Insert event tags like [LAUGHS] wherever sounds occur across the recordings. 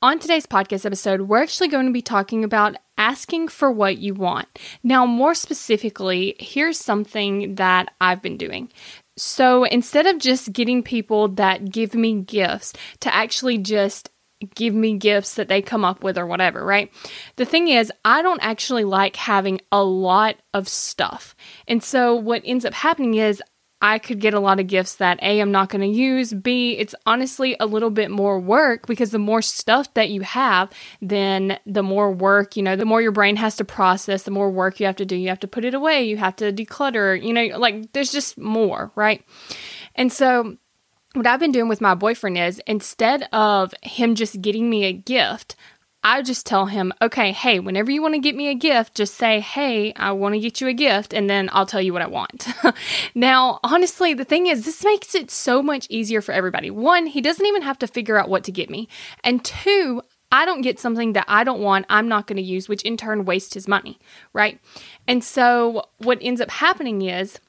On today's podcast episode, we're actually going to be talking about asking for what you want. Now, more specifically, here's something that I've been doing. So instead of just getting people that give me gifts to actually just give me gifts that they come up with or whatever, right? The thing is, I don't actually like having a lot of stuff. And so what ends up happening is I could get a lot of gifts that A, I'm not going to use. B, it's honestly a little bit more work because the more stuff that you have, then the more work, you know, the more your brain has to process, the more work you have to do. You have to put it away, you have to declutter, you know, like there's just more, right? And so, what I've been doing with my boyfriend is instead of him just getting me a gift, I just tell him, okay, hey, whenever you want to get me a gift, just say, hey, I want to get you a gift, and then I'll tell you what I want. [LAUGHS] now, honestly, the thing is, this makes it so much easier for everybody. One, he doesn't even have to figure out what to get me. And two, I don't get something that I don't want, I'm not going to use, which in turn wastes his money, right? And so what ends up happening is,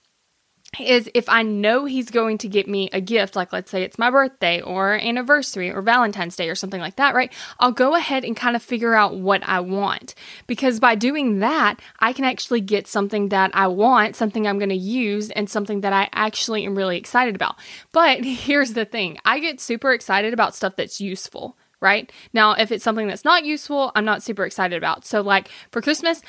is if I know he's going to get me a gift, like let's say it's my birthday or anniversary or Valentine's Day or something like that, right? I'll go ahead and kind of figure out what I want. Because by doing that, I can actually get something that I want, something I'm going to use, and something that I actually am really excited about. But [LAUGHS] here's the thing I get super excited about stuff that's useful right? Now, if it's something that's not useful, I'm not super excited about. So, like for Christmas,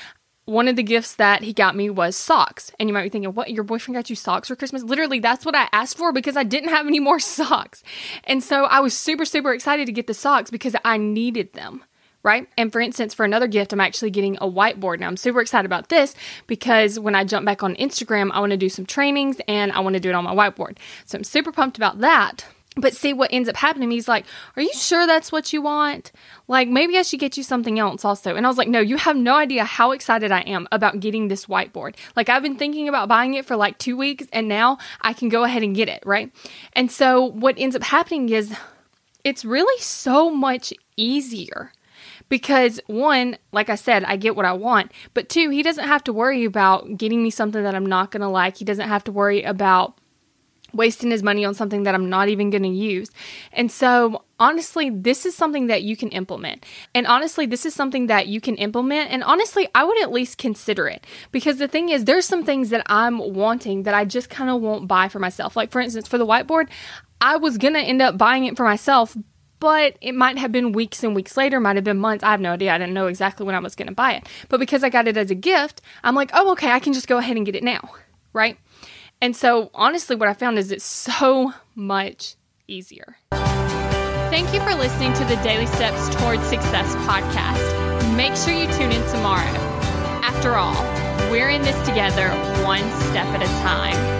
one of the gifts that he got me was socks. And you might be thinking, what? Your boyfriend got you socks for Christmas? Literally, that's what I asked for because I didn't have any more [LAUGHS] socks. And so I was super, super excited to get the socks because I needed them. Right. And for instance, for another gift, I'm actually getting a whiteboard. Now I'm super excited about this because when I jump back on Instagram, I want to do some trainings and I want to do it on my whiteboard. So I'm super pumped about that. But see what ends up happening. He's like, Are you sure that's what you want? Like, maybe I should get you something else also. And I was like, No, you have no idea how excited I am about getting this whiteboard. Like, I've been thinking about buying it for like two weeks and now I can go ahead and get it, right? And so what ends up happening is it's really so much easier because one, like I said, I get what I want, but two, he doesn't have to worry about getting me something that I'm not going to like. He doesn't have to worry about wasting his money on something that I'm not even going to use. And so, honestly, this is something that you can implement. And honestly, this is something that you can implement. And honestly, I would at least consider it because the thing is, there's some things that I'm wanting that I just kind of won't buy for myself. Like, for instance, for the whiteboard, I was going to end up buying it for myself. But it might have been weeks and weeks later, might have been months. I have no idea. I didn't know exactly when I was going to buy it. But because I got it as a gift, I'm like, oh, okay, I can just go ahead and get it now. Right. And so, honestly, what I found is it's so much easier. Thank you for listening to the Daily Steps Towards Success podcast. Make sure you tune in tomorrow. After all, we're in this together, one step at a time.